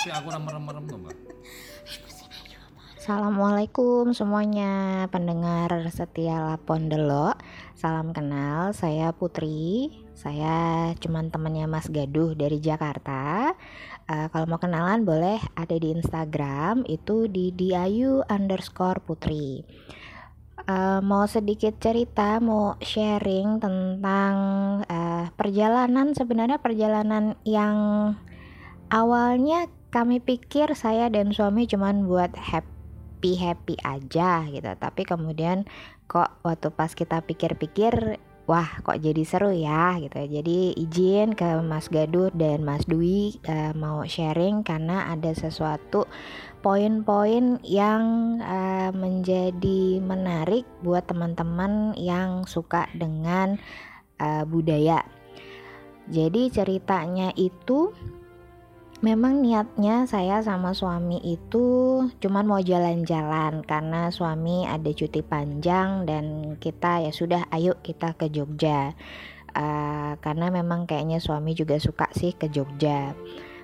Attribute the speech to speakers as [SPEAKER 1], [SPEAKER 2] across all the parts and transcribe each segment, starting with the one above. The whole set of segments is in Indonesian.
[SPEAKER 1] tapi aku merem-merem tuh mbak.
[SPEAKER 2] Assalamualaikum semuanya pendengar setia Lapon Delo Salam kenal, saya Putri. Saya cuman temannya Mas Gaduh dari Jakarta. Uh, Kalau mau kenalan boleh ada di Instagram Itu di diayu underscore putri. Uh, Mau sedikit cerita, mau sharing tentang uh, perjalanan Sebenarnya perjalanan yang awalnya kami pikir saya dan suami cuman buat happy happy aja gitu. Tapi kemudian kok waktu pas kita pikir-pikir wah kok jadi seru ya gitu. Jadi izin ke Mas Gaduh dan Mas Dwi uh, mau sharing karena ada sesuatu poin-poin yang uh, menjadi menarik buat teman-teman yang suka dengan uh, budaya. Jadi ceritanya itu Memang niatnya saya sama suami itu cuman mau jalan-jalan karena suami ada cuti panjang dan kita ya sudah ayo kita ke Jogja. Uh, karena memang kayaknya suami juga suka sih ke Jogja.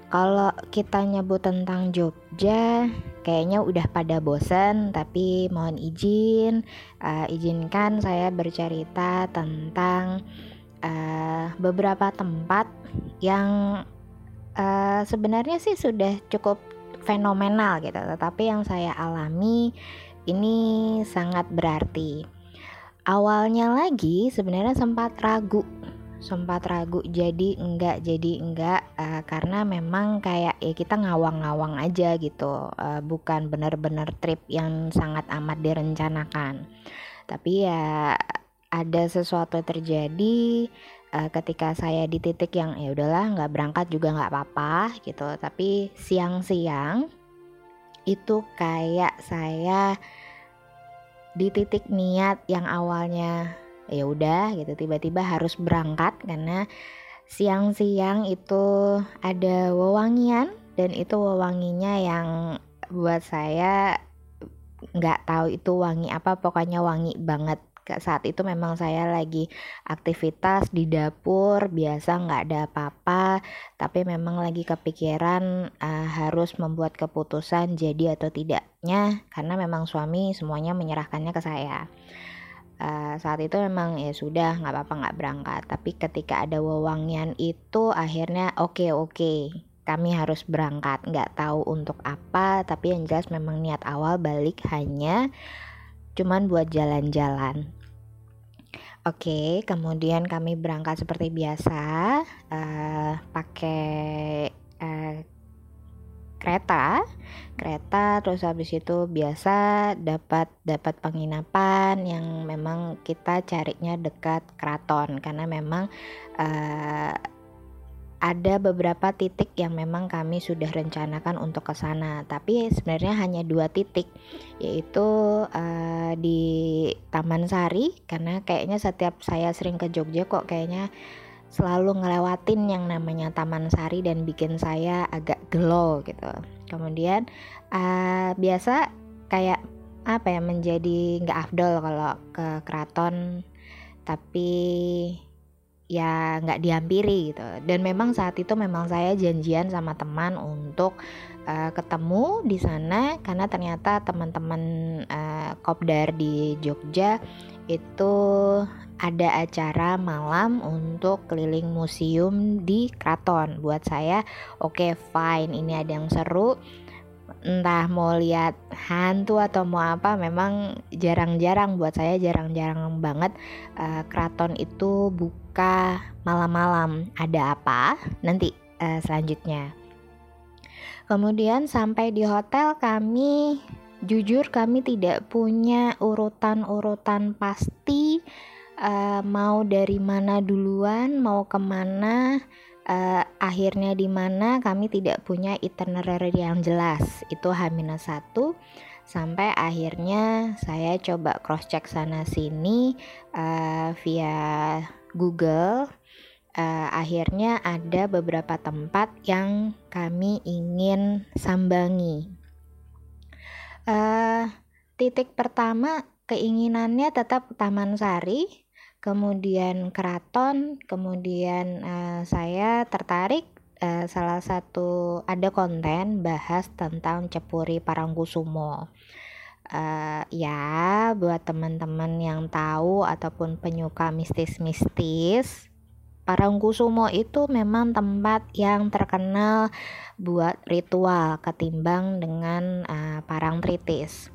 [SPEAKER 2] Kalau kita nyebut tentang Jogja, kayaknya udah pada bosen. Tapi mohon izin, uh, izinkan saya bercerita tentang uh, beberapa tempat yang uh, sebenarnya sih sudah cukup fenomenal gitu tetapi yang saya alami ini sangat berarti. Awalnya lagi sebenarnya sempat ragu sempat ragu jadi enggak jadi enggak uh, karena memang kayak ya kita ngawang-ngawang aja gitu uh, bukan benar-benar trip yang sangat amat direncanakan. Tapi ya ada sesuatu terjadi uh, ketika saya di titik yang ya udahlah nggak berangkat juga nggak apa-apa gitu. Tapi siang-siang itu kayak saya di titik niat yang awalnya ya udah gitu tiba-tiba harus berangkat karena siang-siang itu ada wewangian dan itu wewanginya yang buat saya nggak tahu itu wangi apa pokoknya wangi banget saat itu memang saya lagi aktivitas di dapur biasa nggak ada apa-apa tapi memang lagi kepikiran uh, harus membuat keputusan jadi atau tidaknya karena memang suami semuanya menyerahkannya ke saya. Uh, saat itu memang ya sudah nggak apa-apa nggak berangkat. Tapi ketika ada wewangian itu akhirnya oke okay, oke okay, kami harus berangkat. Nggak tahu untuk apa tapi yang jelas memang niat awal balik hanya cuman buat jalan-jalan Oke, kemudian kami berangkat seperti biasa, uh, pakai uh, kereta, kereta, terus habis itu biasa dapat dapat penginapan yang memang kita carinya dekat keraton. Karena memang uh, ada beberapa titik yang memang kami sudah rencanakan untuk ke sana, tapi sebenarnya hanya dua titik, yaitu uh, di Taman Sari karena kayaknya setiap saya sering ke Jogja kok kayaknya selalu ngelewatin yang namanya Taman Sari dan bikin saya agak gelo gitu. Kemudian uh, biasa kayak apa ya menjadi nggak afdol kalau ke keraton tapi ya nggak dihampiri gitu. Dan memang saat itu memang saya janjian sama teman untuk uh, ketemu di sana karena ternyata teman-teman uh, kopdar di Jogja itu ada acara malam untuk keliling museum di Kraton. Buat saya oke okay, fine ini ada yang seru entah mau lihat hantu atau mau apa memang jarang-jarang buat saya jarang-jarang banget uh, keraton itu buka malam-malam. Ada apa? Nanti uh, selanjutnya. Kemudian sampai di hotel kami jujur kami tidak punya urutan-urutan pasti uh, mau dari mana duluan mau ke mana uh, akhirnya di mana kami tidak punya itinerary yang jelas. Itu H-1 sampai akhirnya saya coba cross check sana sini uh, via Google. Uh, akhirnya ada beberapa tempat yang kami ingin sambangi. Uh, titik pertama keinginannya tetap Taman Sari kemudian keraton, kemudian uh, saya tertarik uh, salah satu ada konten bahas tentang Cepuri Parangkusumo. Uh, ya, buat teman-teman yang tahu ataupun penyuka mistis-mistis, Parangkusumo itu memang tempat yang terkenal buat ritual ketimbang dengan uh, Parangtritis.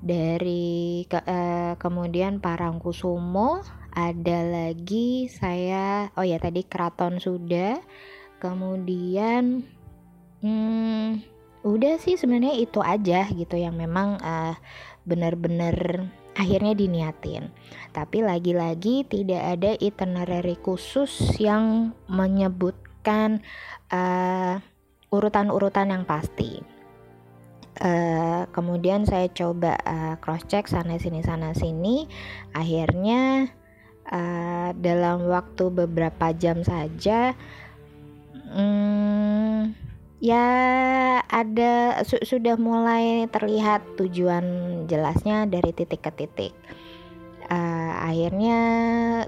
[SPEAKER 2] Dari ke, uh, kemudian Parangkusumo ada lagi saya oh ya tadi Keraton sudah kemudian hmm, udah sih sebenarnya itu aja gitu yang memang uh, benar-benar akhirnya diniatin. Tapi lagi-lagi tidak ada itinerary khusus yang menyebutkan uh, urutan-urutan yang pasti. Uh, kemudian saya coba uh, cross check sana sini sana sini, akhirnya uh, dalam waktu beberapa jam saja, um, ya ada su sudah mulai terlihat tujuan jelasnya dari titik ke titik. Uh, akhirnya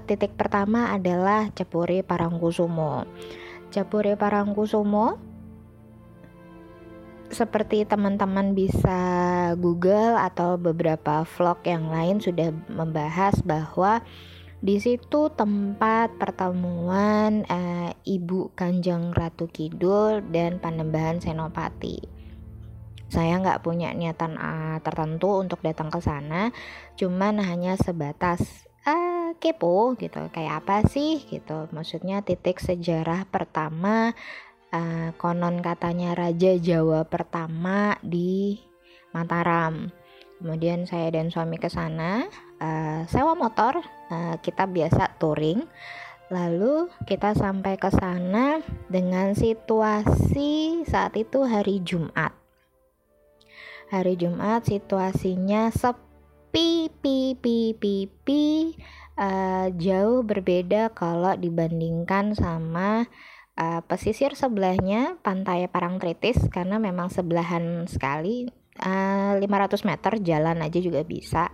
[SPEAKER 2] titik pertama adalah Cepuri Parangkusumo. Cepuri Parangkusumo seperti teman-teman bisa Google atau beberapa vlog yang lain sudah membahas bahwa di situ tempat pertemuan uh, Ibu Kanjeng Ratu Kidul dan Panembahan Senopati. Saya nggak punya niatan uh, tertentu untuk datang ke sana, cuman hanya sebatas uh, kepo gitu, kayak apa sih gitu. Maksudnya titik sejarah pertama uh, konon katanya Raja Jawa pertama di Mataram. Kemudian saya dan suami ke sana, uh, sewa motor uh, kita biasa touring. Lalu kita sampai ke sana dengan situasi saat itu hari Jumat. Hari Jumat situasinya sepi pi pi pi pi uh, jauh berbeda kalau dibandingkan sama uh, pesisir sebelahnya pantai Parangtritis karena memang sebelahan sekali. Uh, 500 meter jalan aja juga bisa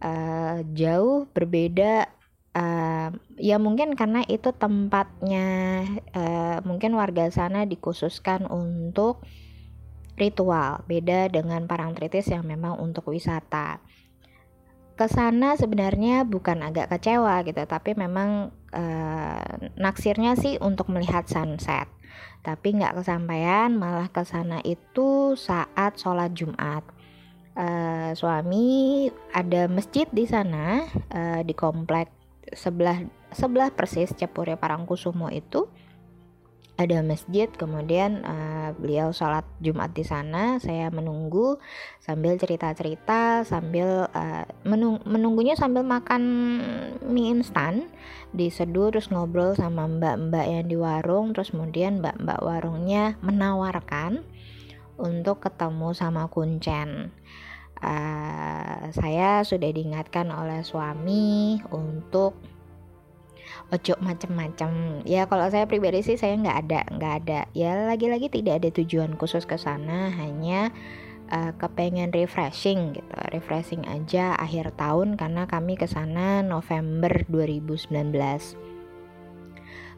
[SPEAKER 2] uh, jauh berbeda uh, ya mungkin karena itu tempatnya uh, mungkin warga sana dikhususkan untuk ritual. Beda dengan Parangtritis yang memang untuk wisata. Ke sana sebenarnya bukan agak kecewa gitu tapi memang uh, naksirnya sih untuk melihat sunset. Tapi nggak kesampaian malah ke sana itu saat sholat Jumat uh, suami ada masjid di sana uh, di komplek sebelah sebelah persis Cepure Parangkusumo itu. Ada masjid kemudian uh, beliau sholat Jumat di sana. Saya menunggu sambil cerita-cerita sambil uh, menung menunggunya sambil makan mie instan diseduh terus ngobrol sama mbak-mbak yang di warung terus kemudian mbak-mbak warungnya menawarkan untuk ketemu sama kuncen. Uh, saya sudah diingatkan oleh suami untuk ojo macem-macem. Ya kalau saya pribadi sih saya nggak ada nggak ada. Ya lagi-lagi tidak ada tujuan khusus ke sana hanya uh, kepengen refreshing gitu. Refreshing aja akhir tahun karena kami ke sana November 2019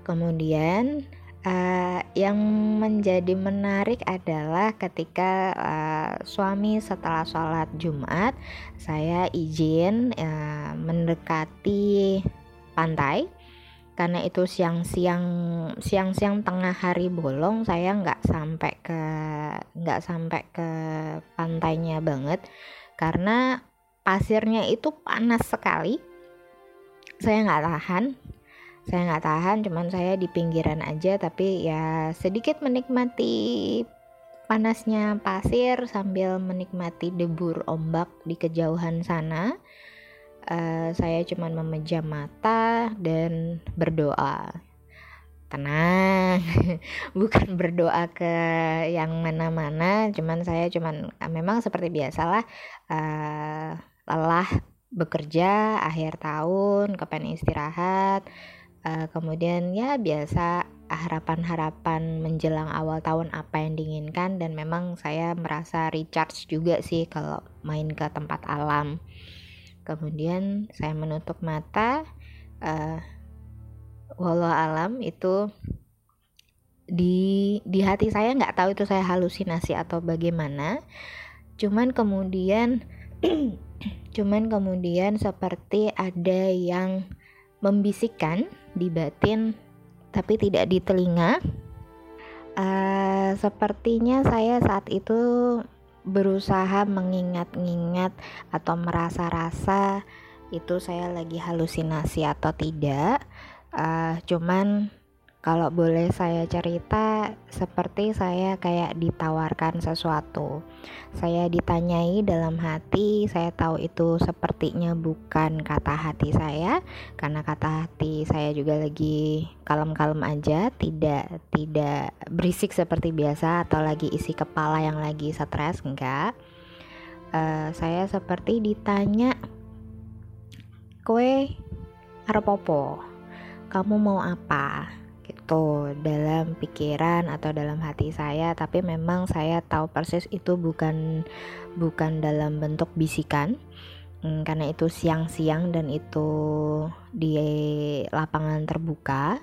[SPEAKER 2] kemudian uh, yang menjadi menarik adalah ketika uh, suami setelah sholat Jumat saya izin uh, mendekati pantai. Karena itu siang-siang siang-siang tengah hari bolong saya nggak sampai ke nggak sampai ke pantainya banget. Karena pasirnya itu panas sekali. Saya nggak tahan saya nggak tahan cuman saya di pinggiran aja tapi ya sedikit menikmati panasnya pasir sambil menikmati debur ombak di kejauhan sana. Uh, saya cuman memejam mata dan berdoa. Tenang bukan berdoa ke yang mana-mana cuman saya cuman memang seperti biasalah uh, lelah bekerja akhir tahun kepengen istirahat uh, kemudian ya biasa harapan-harapan menjelang awal tahun apa yang diinginkan dan memang saya merasa recharge juga sih kalau main ke tempat alam. Kemudian saya menutup mata uh, walau alam itu di di hati saya nggak tahu itu saya halusinasi atau bagaimana. Cuman kemudian cuman kemudian seperti ada yang membisikkan di batin tapi tidak di telinga. Uh, sepertinya saya saat itu berusaha mengingat-ingat atau merasa-rasa itu saya lagi halusinasi atau tidak. Uh, cuman kalau boleh saya cerita, seperti saya kayak ditawarkan sesuatu. Saya ditanyai dalam hati, saya tahu itu sepertinya bukan kata hati saya, karena kata hati saya juga lagi kalem-kalem aja, tidak tidak berisik seperti biasa atau lagi isi kepala yang lagi stres, enggak. Uh, saya seperti ditanya, kue arep Kamu mau apa? Gitu dalam pikiran atau dalam hati saya tapi memang saya tahu persis itu bukan bukan dalam bentuk bisikan. Hmm, karena itu siang-siang dan itu di lapangan terbuka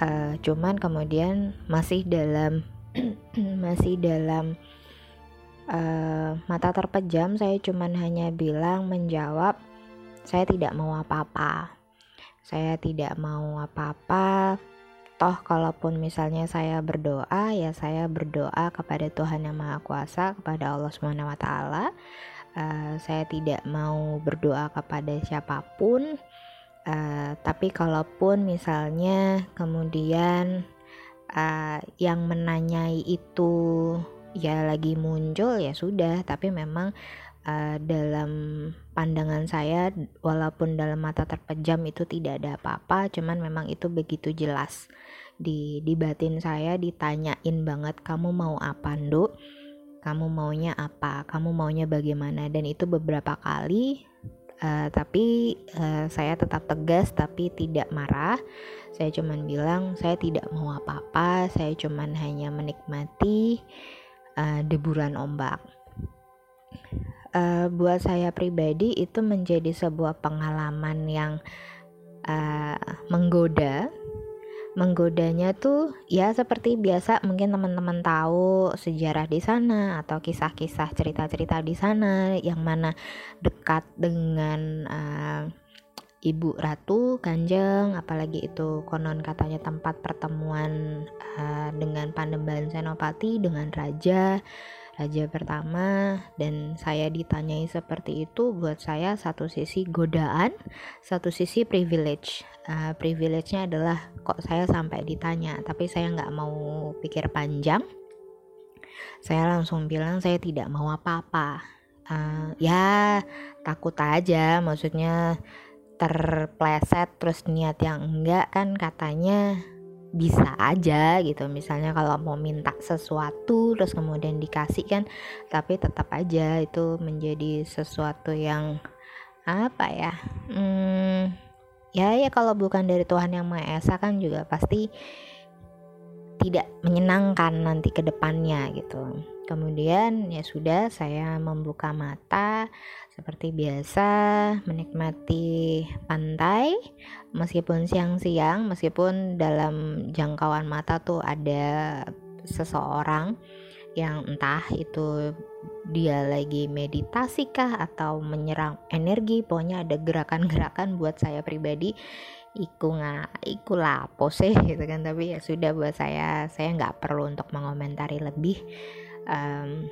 [SPEAKER 2] uh, cuman kemudian masih dalam masih dalam uh, mata terpejam saya cuman hanya bilang menjawab saya tidak mau apa-apa. Saya tidak mau apa-apa toh kalaupun misalnya saya berdoa ya saya berdoa kepada Tuhan yang Maha Kuasa kepada Allah Subhanahu Wa uh, saya tidak mau berdoa kepada siapa pun. Uh, tapi kalaupun misalnya kemudian uh, yang menanyai itu ya lagi muncul ya sudah. Tapi memang uh, dalam pandangan saya walaupun dalam mata terpejam itu tidak ada apa-apa cuman memang itu begitu jelas di di batin saya ditanyain banget kamu mau apa nduk kamu maunya apa? Kamu maunya bagaimana? Dan itu beberapa kali uh, tapi uh, saya tetap tegas tapi tidak marah. Saya cuman bilang saya tidak mau apa-apa saya cuman hanya menikmati uh, deburan ombak uh, buat saya pribadi itu menjadi sebuah pengalaman yang uh, menggoda. Menggodanya tuh ya seperti biasa mungkin teman-teman tahu sejarah di sana atau kisah-kisah cerita-cerita di sana yang mana dekat dengan uh, Ibu Ratu Kanjeng apalagi itu konon katanya tempat pertemuan uh, dengan Panembahan Senopati dengan raja raja pertama dan saya ditanyai seperti itu buat saya satu sisi godaan satu sisi privilege. Uh, privilege-nya adalah kok saya sampai ditanya tapi saya nggak mau pikir panjang. Saya langsung bilang saya tidak mau apa-apa. Uh, ya takut aja maksudnya terpleset terus niat yang enggak kan katanya bisa aja gitu. Misalnya kalau mau minta sesuatu terus kemudian dikasih kan tapi tetap aja itu menjadi sesuatu yang apa ya hmm, ya ya kalau bukan dari Tuhan yang Maha Esa kan juga pasti tidak menyenangkan nanti ke depannya gitu kemudian ya sudah saya membuka mata seperti biasa, menikmati pantai. Meskipun siang-siang, meskipun dalam jangkauan mata tuh ada seseorang yang entah itu dia lagi meditasi kah atau menyerang energi, pokoknya ada gerakan-gerakan buat saya pribadi. Iku nggak iku lapo gitu kan. Tapi ya sudah buat saya saya nggak perlu untuk mengomentari lebih um,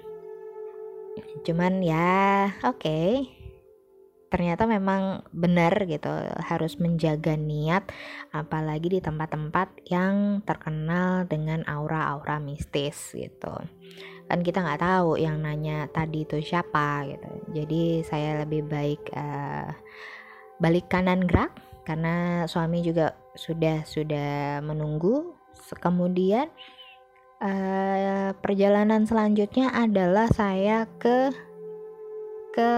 [SPEAKER 2] cuman ya oke. Okay. ternyata memang benar gitu harus menjaga niat apalagi di tempat-tempat yang terkenal dengan aura-aura mistis gitu. Kan kita nggak tahu yang nanya tadi itu siapa gitu. Jadi saya lebih baik uh, balik kanan gerak karena suami juga sudah sudah menunggu. Kemudian uh, perjalanan selanjutnya adalah saya ke ke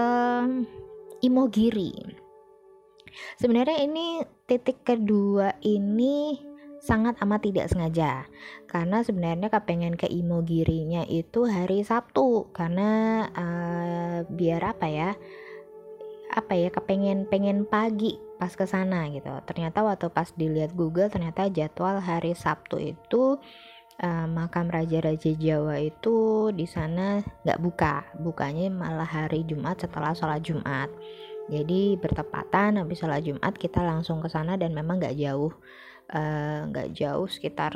[SPEAKER 2] Imogiri. Sebenarnya ini titik kedua ini sangat amat tidak sengaja karena sebenarnya kepengen ke Imogirinya itu hari Sabtu karena uh, biar apa ya apa ya kepengen pengen pagi pas ke sana gitu ternyata waktu pas dilihat Google ternyata jadwal hari Sabtu itu uh, makam raja-raja Jawa itu di sana nggak buka bukanya malah hari Jumat setelah sholat Jumat jadi bertepatan habis sholat Jumat kita langsung ke sana dan memang nggak jauh eh, nggak uh, jauh sekitar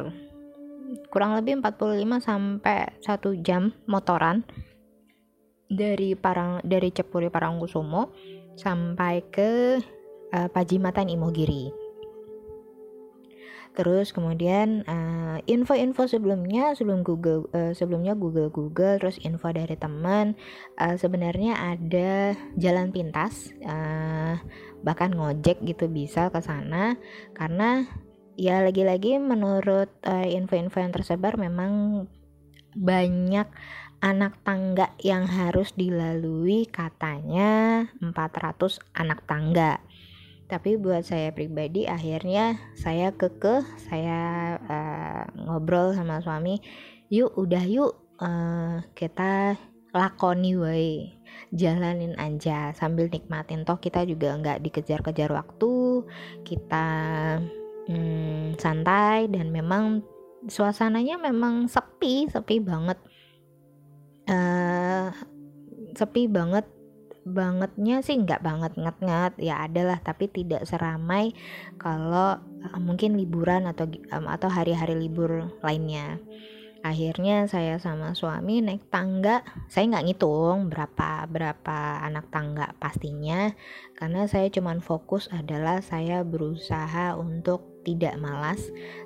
[SPEAKER 2] kurang lebih 45 sampai satu jam motoran dari Parang dari Cepuri Parangkusumo sampai ke uh, Pajimatan Imogiri. Terus kemudian eh, info-info sebelumnya sebelum Google uh, sebelumnya Google Google terus info dari teman uh, sebenarnya ada jalan pintas uh, bahkan ngojek gitu bisa ke sana. Karena ya lagi-lagi menurut info info-info yang tersebar memang banyak anak tangga yang harus dilalui katanya 400 anak tangga tapi buat saya pribadi akhirnya saya kekeh saya uh, ngobrol sama suami yuk udah yuk uh, kita lakoni wae jalanin aja. Sambil nikmatin. Toh kita juga nggak dikejar-kejar waktu kita hmm, santai dan memang suasananya memang sepi sepi banget. Uh, sepi banget bangetnya sih nggak banget nget-nget ya adalah tapi tidak seramai kalau uh, mungkin liburan atau um, atau hari-hari libur lainnya. Akhirnya saya sama suami naik tangga. Saya nggak ngitung berapa berapa anak tangga pastinya karena saya cuman fokus adalah saya berusaha untuk tidak malas.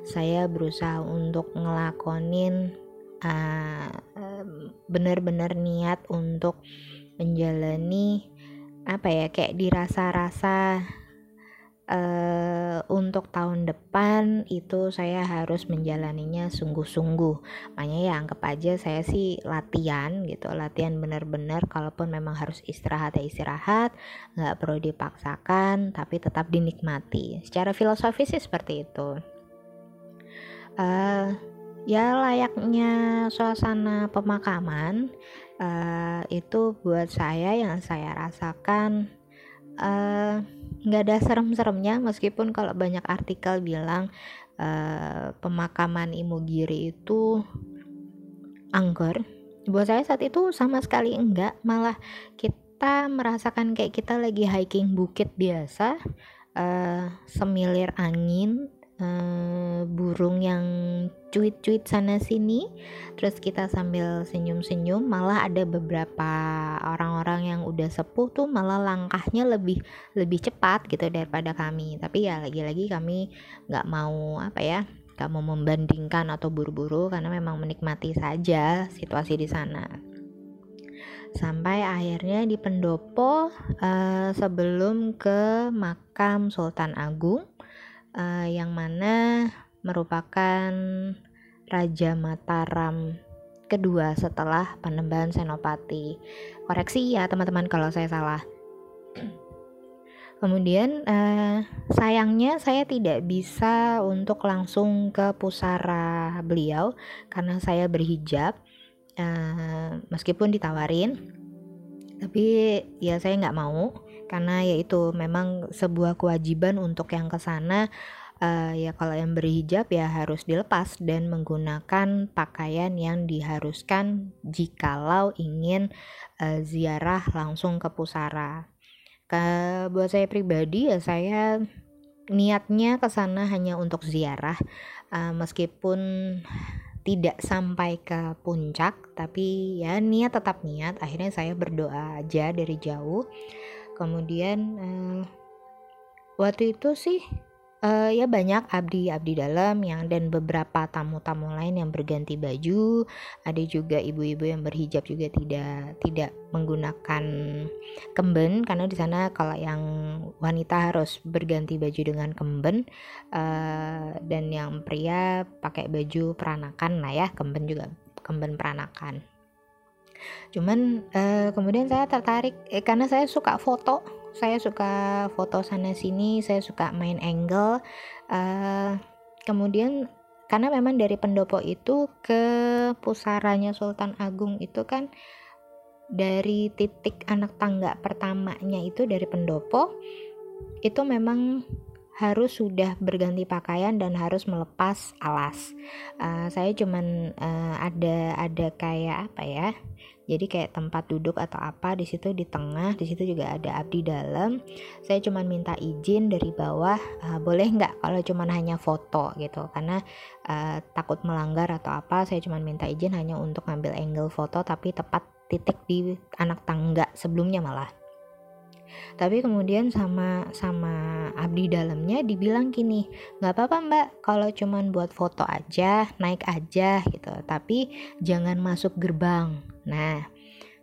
[SPEAKER 2] Saya berusaha untuk ngelakonin uh, benar-benar niat untuk menjalani apa ya kayak dirasa-rasa uh, untuk tahun depan itu saya harus menjalaninya sungguh-sungguh. Makanya ya anggap aja saya sih latihan gitu latihan benar-benar kalaupun memang harus istirahat ya istirahat nggak perlu dipaksakan tapi tetap dinikmati. Secara filosofis sih seperti itu. Uh, ya layaknya suasana pemakaman uh, itu buat saya yang saya rasakan eh, nggak uh, ada serem-seremnya. Meskipun kalau banyak artikel bilang uh, pemakaman Imogiri itu angker buat saya saat itu sama sekali enggak. Malah kita merasakan kayak kita lagi hiking bukit biasa uh, semilir angin uh, burung yang cuit-cuit sana sini. Terus kita sambil senyum-senyum malah ada beberapa orang-orang yang udah sepuh tuh malah langkahnya lebih lebih cepat gitu daripada kami. Tapi ya lagi-lagi kami nggak mau apa ya nggak mau membandingkan atau buru-buru karena memang menikmati saja situasi di sana. Sampai akhirnya di pendopo uh, sebelum ke makam Sultan Agung uh, yang mana merupakan Raja Mataram kedua setelah Panembahan Senopati. Koreksi ya teman-teman kalau saya salah. Kemudian uh, sayangnya saya tidak bisa untuk langsung ke pusara beliau karena saya berhijab. Uh, meskipun ditawarin, tapi ya saya nggak mau karena yaitu memang sebuah kewajiban untuk yang ke sana uh, ya kalau yang berhijab ya harus dilepas dan menggunakan pakaian yang diharuskan jikalau ingin uh, ziarah langsung ke pusara. Ke buat saya pribadi ya saya niatnya ke sana hanya untuk ziarah uh, meskipun tidak sampai ke puncak tapi ya niat tetap niat akhirnya saya berdoa aja dari jauh kemudian uh, waktu itu sih uh, ya banyak abdi-abdi dalam yang dan beberapa tamu-tamu lain yang berganti baju. Ada juga ibu-ibu yang berhijab juga tidak tidak menggunakan kemben. Karena di sana kalau yang wanita harus berganti baju dengan kemben uh, dan yang pria pakai baju peranakan lah ya kemben juga kemben peranakan cuman uh, kemudian saya tertarik eh, karena saya suka foto. Saya suka foto sana sini saya suka main angle uh, kemudian karena memang dari pendopo itu ke pusaranya Sultan Agung itu kan dari titik anak tangga pertamanya itu dari pendopo itu memang harus sudah berganti pakaian dan harus melepas alas. Uh, saya cuman uh, ada ada kayak apa ya? Jadi kayak tempat duduk atau apa di situ di tengah, di situ juga ada abdi dalam. Saya cuman minta izin dari bawah, uh, boleh nggak kalau cuman hanya foto gitu, karena uh, takut melanggar atau apa. Saya cuman minta izin hanya untuk ngambil angle foto, tapi tepat titik di anak tangga sebelumnya malah tapi kemudian sama sama abdi dalamnya dibilang gini nggak apa-apa mbak kalau cuman buat foto aja naik aja gitu. Tapi jangan masuk gerbang. Nah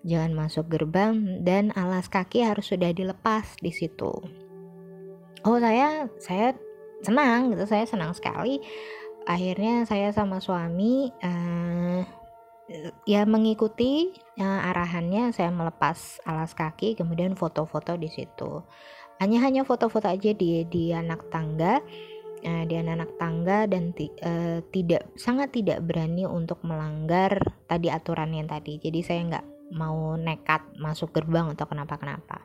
[SPEAKER 2] jangan masuk gerbang dan alas kaki harus sudah dilepas di situ. Oh saya saya senang gitu saya senang sekali. Akhirnya saya sama suami uh, ya mengikuti ya, arahannya saya melepas alas kaki kemudian foto-foto di situ. Hanya hanya foto-foto aja di di anak tangga uh, di anak tangga dan ti, uh, tidak sangat tidak berani untuk melanggar tadi aturan yang tadi. Jadi saya nggak mau nekat masuk gerbang atau kenapa-kenapa.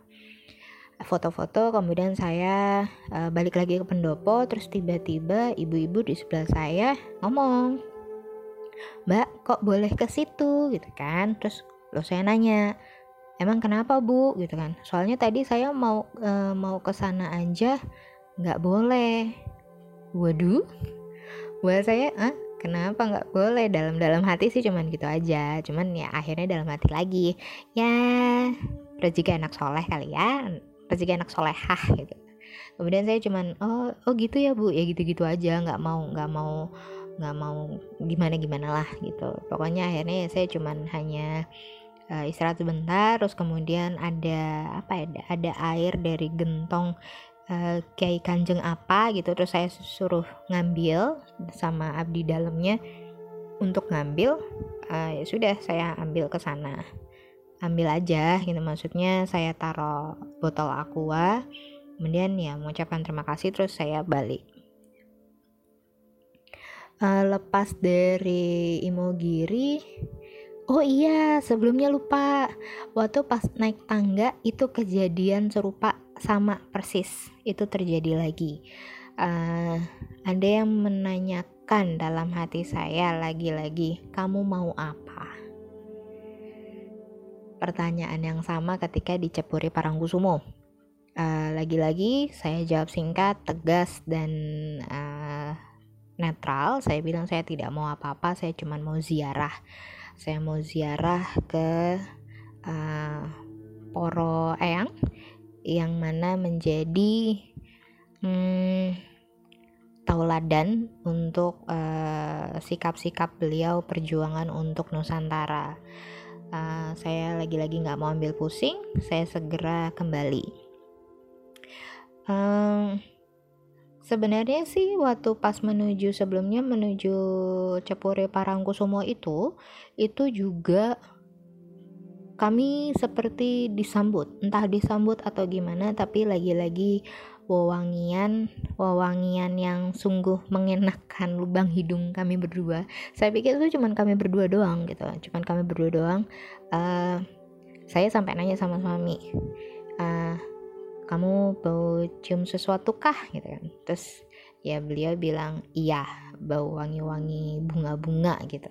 [SPEAKER 2] Foto-foto kemudian saya uh, balik lagi ke pendopo terus tiba-tiba ibu-ibu di sebelah saya ngomong mbak kok boleh ke situ? Gitu kan. Terus lo saya nanya emang kenapa bu? Gitu kan. Soalnya tadi saya mau e, mau ke sana aja nggak boleh. Waduh. Buat saya ah kenapa nggak boleh? Dalam dalam hati sih cuman gitu aja. Cuman ya akhirnya dalam hati lagi ya rezeki anak soleh kali ya rezeki anak solehah. Gitu. Kemudian saya cuman oh oh gitu ya bu. Ya gitu gitu aja nggak mau nggak mau nggak mau gimana gimana lah gitu. Pokoknya akhirnya ya saya cuman hanya uh, istirahat sebentar terus kemudian ada apa ya ada air dari gentong uh, kiai kanjeng apa gitu terus saya suruh ngambil sama abdi dalamnya. Untuk ngambil uh, ya sudah saya ambil ke sana. Ambil aja gitu maksudnya saya taruh botol aqua kemudian ya mengucapkan terima kasih terus saya balik uh, lepas dari Imogiri Oh iya, sebelumnya lupa. Waktu pas naik tangga itu kejadian serupa sama persis. Itu terjadi lagi. Uh, ada yang menanyakan dalam hati saya lagi-lagi, kamu mau apa? Pertanyaan yang sama ketika dicepuri Parangkusumo. Uh, lagi-lagi saya jawab singkat, tegas dan uh, netral saya bilang saya tidak mau apa-apa saya cuma mau ziarah. Saya mau ziarah ke uh, Poro Eyang yang mana menjadi hmm, tauladan untuk uh, sikap-sikap beliau perjuangan untuk Nusantara. Uh, saya lagi-lagi nggak mau ambil pusing saya segera kembali Sebenarnya sih waktu pas menuju sebelumnya menuju Cepure Parangkusumo itu itu juga kami seperti disambut, entah disambut atau gimana tapi lagi-lagi wewangian wewangian yang sungguh mengenakan lubang hidung kami berdua. Saya pikir itu cuma kami berdua doang gitu, cuma kami berdua doang. Uh, saya sampai nanya sama suami, uh, kamu bau cium sesuatu kah? Gitu kan. Terus ya beliau bilang iya bau wangi-wangi bunga-bunga gitu.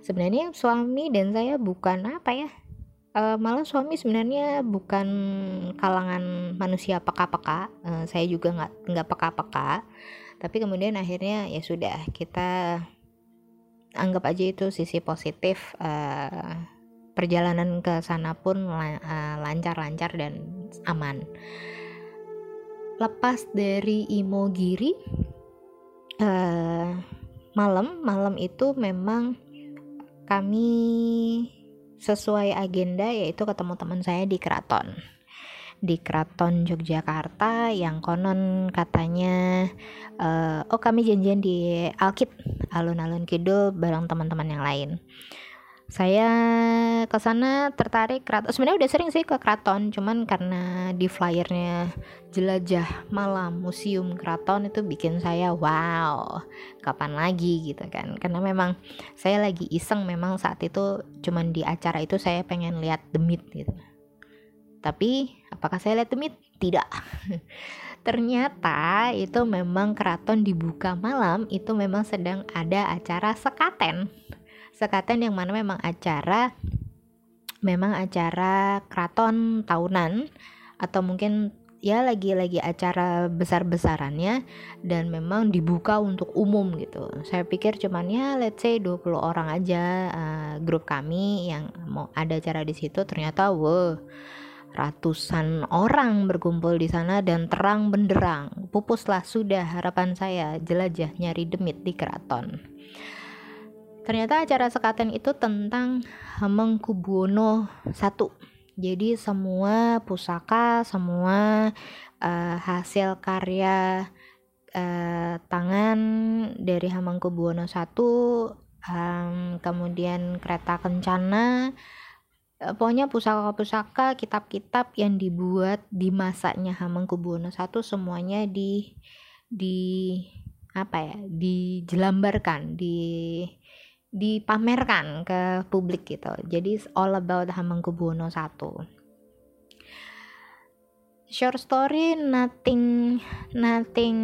[SPEAKER 2] Sebenarnya suami dan saya bukan apa ya uh, malah suami sebenarnya bukan kalangan manusia peka-peka uh, saya juga nggak nggak peka-peka. Tapi kemudian akhirnya ya sudah kita anggap aja itu sisi positif uh, perjalanan ke sana pun eh, lancar-lancar dan aman. Lepas dari Imogiri, uh, malam malam itu memang kami sesuai agenda yaitu ketemu teman saya di keraton di keraton Yogyakarta yang konon katanya uh, oh kami janjian di Alkit alun-alun kidul bareng teman-teman yang lain saya ke sana tertarik keraton. Sebenarnya udah sering sih ke keraton cuman karena di flyernya jelajah malam museum keraton itu bikin saya wow kapan lagi? Gitu kan. Karena memang saya lagi iseng memang saat itu cuman di acara itu saya pengen lihat demit gitu. Tapi apakah saya lihat demit tidak. Ternyata itu memang keraton dibuka malam itu memang sedang ada acara sekaten sekaten yang mana memang acara memang acara keraton tahunan atau mungkin ya lagi-lagi acara besar-besarannya dan memang dibuka untuk umum gitu. Saya pikir cuman ya let's say 20 orang aja uh, grup kami yang mau ada acara di situ ternyata wow ratusan orang berkumpul di sana dan terang benderang. Pupuslah sudah harapan saya jelajah nyari demit di keraton. Ternyata acara sekaten itu tentang Hamengkubuwono satu. Jadi semua pusaka, semua uh, hasil karya uh, tangan dari Hamengkubuwono I, um, kemudian kereta kencana, uh, pokoknya pusaka-pusaka, kitab-kitab yang dibuat di masanya Hamengkubuwono I semuanya di di apa ya, dijelambarkan, di dipamerkan ke publik gitu. Jadi all about Hamengkubuwono satu. Short story nothing nothing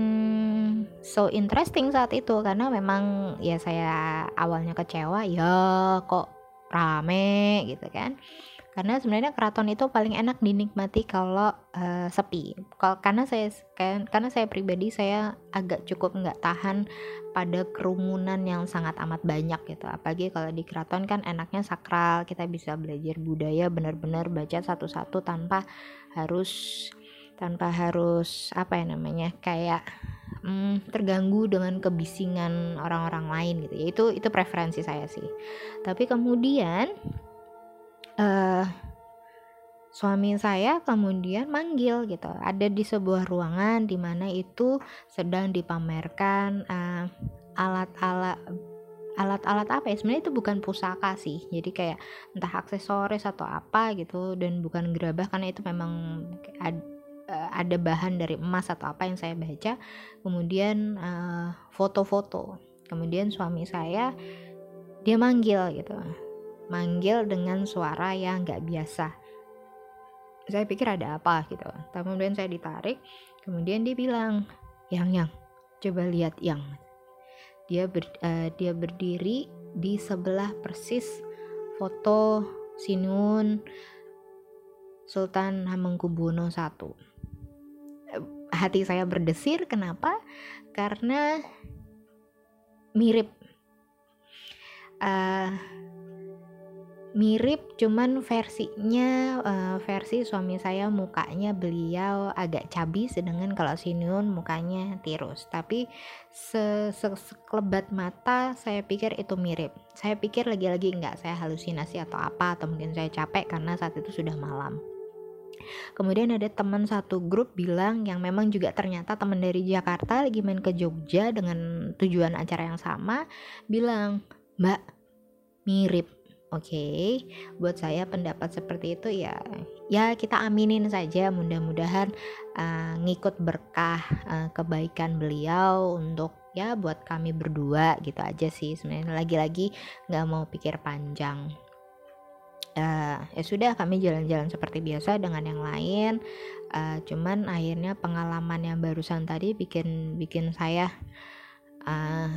[SPEAKER 2] so interesting saat itu karena memang ya saya awalnya kecewa ya kok rame gitu kan karena sebenarnya keraton itu paling enak dinikmati kalau uh, sepi. Kalau karena saya karena saya pribadi saya agak cukup nggak tahan pada kerumunan yang sangat amat banyak gitu. Apalagi kalau di keraton kan enaknya sakral kita bisa belajar budaya benar-benar baca satu-satu tanpa harus tanpa harus apa ya namanya kayak hmm, terganggu dengan kebisingan orang-orang lain gitu. Ya itu itu preferensi saya sih. Tapi kemudian uh, suami saya kemudian manggil gitu. Ada di sebuah ruangan di mana itu sedang dipamerkan uh, alat-alat alat-alat apa ya? Sebenarnya itu bukan pusaka sih. Jadi kayak entah aksesoris atau apa gitu dan bukan gerabah karena itu memang uh, ada bahan dari emas atau apa yang saya baca. Kemudian foto-foto. Uh, kemudian suami saya dia manggil gitu manggil dengan suara yang nggak biasa. Saya pikir ada apa gitu. Kemudian saya ditarik kemudian dia bilang yang yang coba lihat yang. Dia ber, uh, dia berdiri di sebelah persis foto Sinun Sultan Hamengkubuwono I hati saya berdesir. Kenapa? Karena mirip. Uh, mirip cuman versinya uh, versi suami saya mukanya beliau agak cabi sedangkan kalau Sinyun mukanya tirus. Tapi se sekelebat mata saya pikir itu mirip. Saya pikir lagi-lagi enggak saya halusinasi atau apa atau mungkin saya capek karena saat itu sudah malam. Kemudian ada teman satu grup bilang yang memang juga ternyata teman dari Jakarta lagi main ke Jogja dengan tujuan acara yang sama bilang, "Mbak, mirip Oke, okay, buat saya pendapat seperti itu ya, ya kita aminin saja. Mudah-mudahan uh, ngikut berkah uh, kebaikan beliau untuk ya buat kami berdua gitu aja sih. Sebenarnya lagi-lagi nggak mau pikir panjang. Uh, ya sudah kami jalan-jalan seperti biasa dengan yang lain. Uh, cuman akhirnya pengalaman yang barusan tadi bikin bikin saya, oke, uh,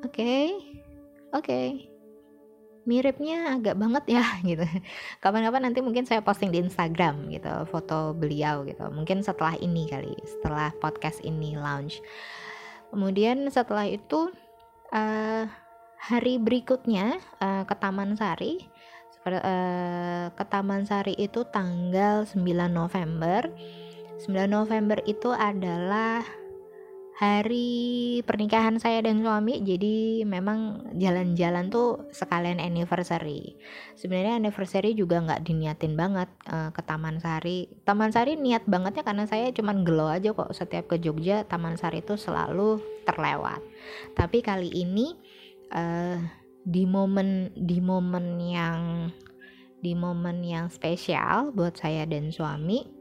[SPEAKER 2] oke. Okay, okay miripnya agak banget ya gitu. Kapan-kapan nanti mungkin saya posting di Instagram gitu foto beliau gitu. Mungkin setelah ini kali setelah podcast ini launch. Kemudian setelah itu uh, hari berikutnya uh, ke Taman Sari. Uh, ke Taman Sari itu tanggal 9 November. 9 November itu adalah hari pernikahan saya dan suami jadi memang jalan-jalan tuh sekalian anniversary. Sebenarnya anniversary juga nggak diniatin banget uh, ke Taman Sari. Taman Sari niat bangetnya karena saya cuman gelo aja kok. Setiap ke Jogja Taman Sari itu selalu terlewat. Tapi kali ini uh, di momen di momen yang di momen yang spesial buat saya dan suami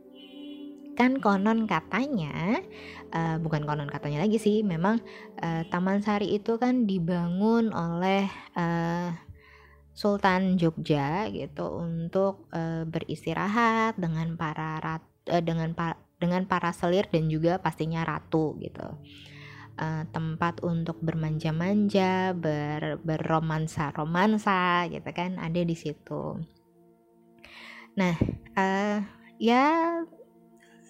[SPEAKER 2] kan konon katanya uh, bukan konon katanya lagi sih memang uh, Taman Sari itu kan dibangun oleh uh, Sultan Jogja gitu untuk uh, beristirahat dengan para rat uh, dengan pa dengan para selir dan juga pastinya ratu gitu uh, tempat untuk bermanja-manja, ber berromansa-romansa gitu kan ada di situ. Nah, uh, ya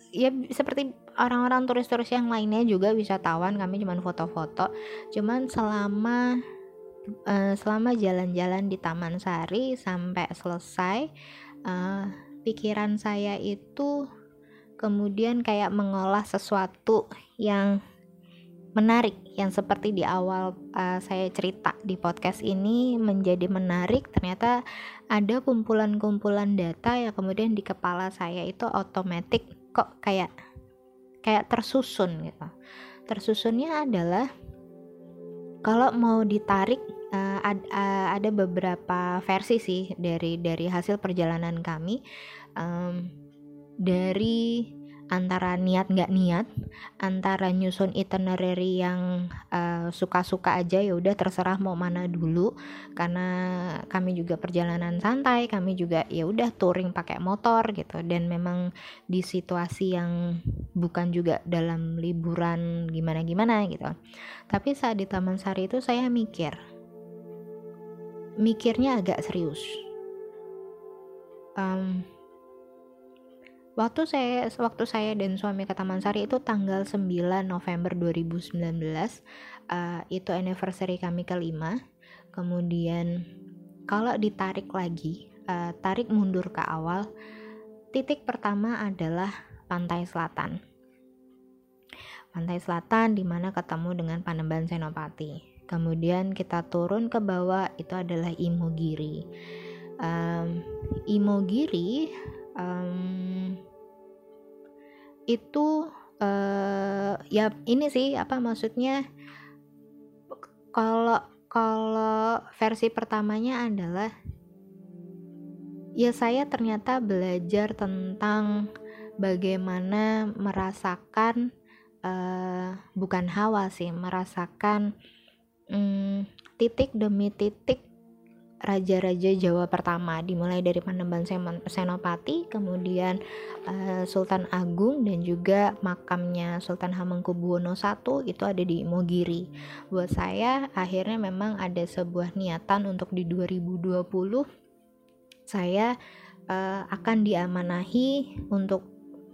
[SPEAKER 2] ya seperti orang-orang turis-turis yang lainnya juga wisatawan kami cuma foto-foto. Cuman selama uh, selama jalan-jalan di Taman Sari sampai selesai uh, pikiran saya itu kemudian kayak mengolah sesuatu yang menarik yang seperti di awal uh, saya cerita di podcast ini menjadi menarik ternyata ada kumpulan-kumpulan data yang kemudian di kepala saya itu otomatis kok kayak kayak tersusun gitu. Tersusunnya adalah kalau mau ditarik uh, ad, uh, ada beberapa versi sih dari dari hasil perjalanan kami. Um, dari antara niat nggak niat antara nyusun itinerary yang uh, suka-suka aja ya udah terserah mau mana dulu. Karena kami juga perjalanan santai kami juga ya udah touring pakai motor gitu. Dan memang di situasi yang bukan juga dalam liburan gimana-gimana gitu. Tapi saat di Taman Sari itu saya mikir mikirnya agak serius. Um, Waktu saya waktu saya dan suami ke Taman Sari itu tanggal 9 November 2019. Uh, eh, itu anniversary kami kelima. Kemudian kalau ditarik lagi, uh, tarik mundur ke awal, titik pertama adalah pantai selatan. Pantai selatan di mana ketemu dengan Panembahan Senopati. Kemudian kita turun ke bawah itu adalah Imogiri. Um, Imogiri um, itu uh, ya ini sih apa maksudnya kalau kalau versi pertamanya adalah ya saya ternyata belajar tentang bagaimana merasakan uh, bukan hawa sih merasakan um, titik demi titik raja-raja Jawa pertama dimulai dari Panembahan Senopati kemudian uh, Sultan Agung dan juga makamnya Sultan Hamengkubuwono I itu ada di Imogiri buat saya akhirnya memang ada sebuah niatan untuk di 2020 saya uh, akan diamanahi untuk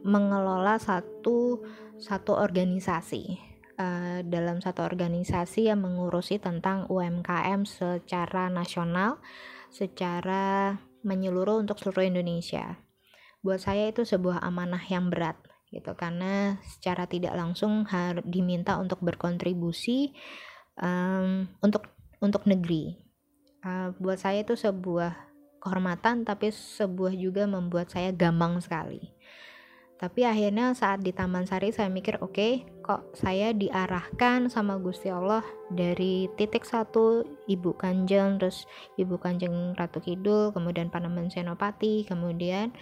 [SPEAKER 2] mengelola satu satu organisasi uh, dalam satu organisasi yang mengurusi tentang UMKM secara nasional, secara menyeluruh untuk seluruh Indonesia. Buat saya itu sebuah amanah yang berat gitu karena secara tidak langsung harus diminta untuk berkontribusi um, untuk untuk negeri. Uh, buat saya itu sebuah kehormatan tapi sebuah juga membuat saya gampang sekali tapi akhirnya saat di Taman Sari saya mikir oke okay, kok saya diarahkan sama Gusti Allah dari titik satu Ibu Kanjeng terus Ibu Kanjeng Ratu Kidul kemudian Panembahan Senopati kemudian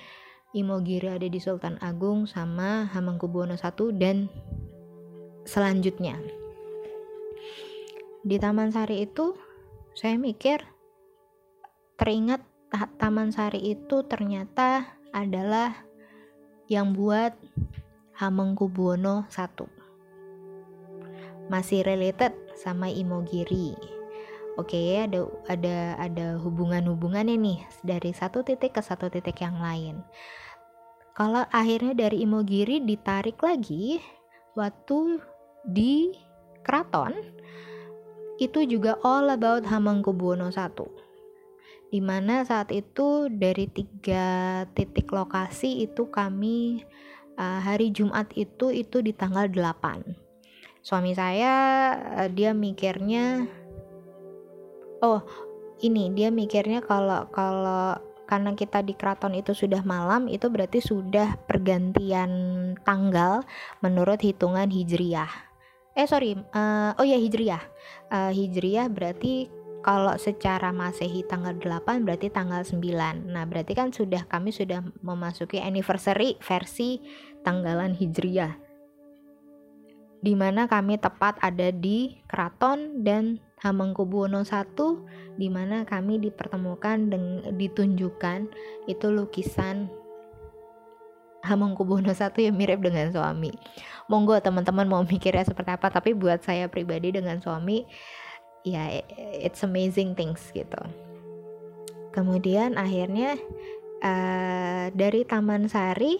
[SPEAKER 2] Imogiri ada di Sultan Agung sama Hamengkubuwono I dan selanjutnya. Di Taman Sari itu saya mikir teringat Taman Sari itu ternyata adalah yang buat Hamengkubuwono I. Masih related sama Imogiri. Oke, ada ada ada hubungan-hubungannya nih dari satu titik ke satu titik yang lain. Kalau akhirnya dari Imogiri ditarik lagi waktu di keraton itu juga all about Hamengkubuwono I di mana saat itu dari tiga titik lokasi itu kami uh, hari Jumat itu itu di tanggal 8 suami saya uh, dia mikirnya oh ini dia mikirnya kalau kalau karena kita di keraton itu sudah malam itu berarti sudah pergantian tanggal menurut hitungan hijriyah eh sorry uh, oh ya hijriyah uh, hijriyah berarti kalau secara Masehi tanggal 8 berarti tanggal 9. Nah, berarti kan sudah kami sudah memasuki anniversary versi tanggalan Hijriyah. Di mana kami tepat ada di Keraton dan Hamengkubuwono I di mana kami dipertemukan dan ditunjukkan itu lukisan Hamengkubuwono satu yang mirip dengan suami monggo teman-teman mau mikirnya seperti apa tapi buat saya pribadi dengan suami ya it's amazing things gitu. Kemudian akhirnya uh, dari Taman Sari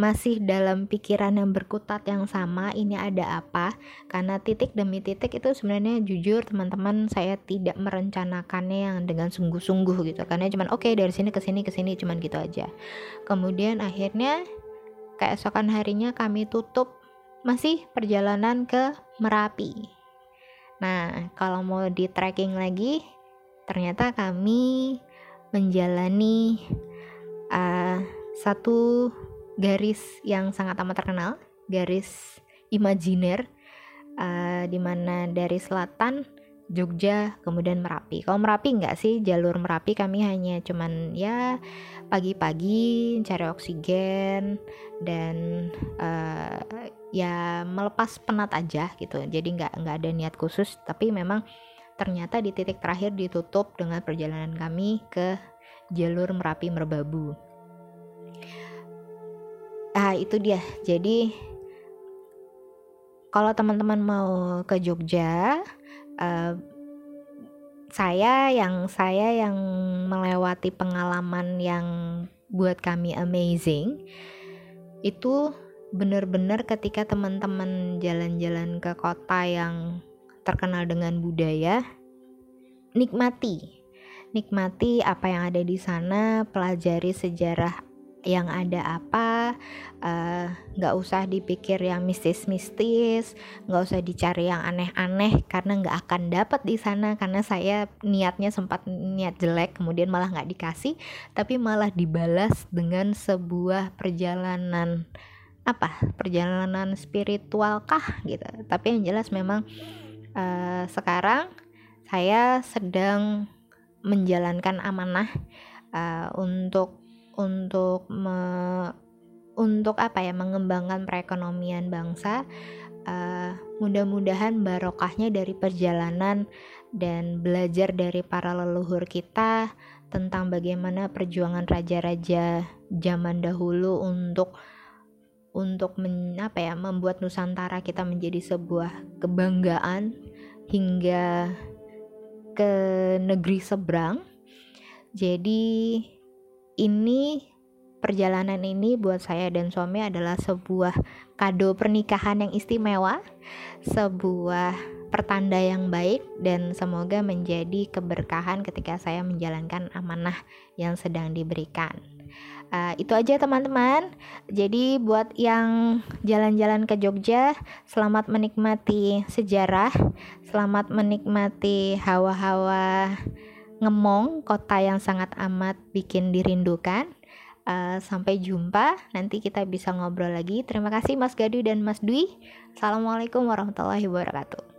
[SPEAKER 2] masih dalam pikiran yang berkutat yang sama ini ada apa? Karena titik demi titik itu sebenarnya jujur teman-teman saya tidak merencanakannya yang dengan sungguh-sungguh gitu. Karena cuman oke okay, dari sini ke sini ke sini cuman gitu aja. Kemudian akhirnya keesokan harinya kami tutup masih perjalanan ke Merapi nah kalau mau di tracking lagi ternyata kami menjalani uh, satu garis yang sangat amat terkenal, garis imajiner uh, di mana dari selatan Jogja kemudian Merapi. Kalau Merapi enggak sih jalur Merapi kami hanya cuman ya pagi-pagi cari oksigen dan uh, ya melepas penat aja gitu. Jadi nggak nggak ada niat khusus tapi memang ternyata di titik terakhir ditutup dengan perjalanan kami ke jalur Merapi Merbabu ah itu dia jadi kalau teman-teman mau ke Jogja uh, saya yang saya yang melewati pengalaman yang buat kami amazing itu benar-benar ketika teman-teman jalan-jalan ke kota yang terkenal dengan budaya nikmati. Nikmati apa yang ada di sana pelajari sejarah yang ada apa eh, nggak uh, usah dipikir yang mistis-mistis nggak usah dicari yang aneh-aneh karena nggak akan dapat di sana karena saya niatnya sempat niat jelek kemudian malah nggak dikasih tapi malah dibalas dengan sebuah perjalanan apa perjalanan spiritual kah gitu. Tapi yang jelas memang uh, sekarang saya sedang menjalankan amanah uh, untuk untuk me, untuk apa ya mengembangkan perekonomian bangsa. Uh, mudah-mudahan barokahnya dari perjalanan dan belajar dari para leluhur kita tentang bagaimana perjuangan raja-raja zaman dahulu untuk untuk men, apa ya membuat Nusantara kita menjadi sebuah kebanggaan hingga ke negeri seberang. Jadi ini perjalanan ini buat saya dan suami adalah sebuah kado pernikahan yang istimewa, sebuah pertanda yang baik dan semoga menjadi keberkahan ketika saya menjalankan amanah yang sedang diberikan. Uh, itu aja teman-teman. Jadi buat yang jalan-jalan ke Jogja, selamat menikmati sejarah, selamat menikmati hawa-hawa ngemong kota yang sangat amat bikin dirindukan. Uh, sampai jumpa, nanti kita bisa ngobrol lagi. Terima kasih Mas Gadu dan Mas Dwi. Assalamualaikum warahmatullahi wabarakatuh.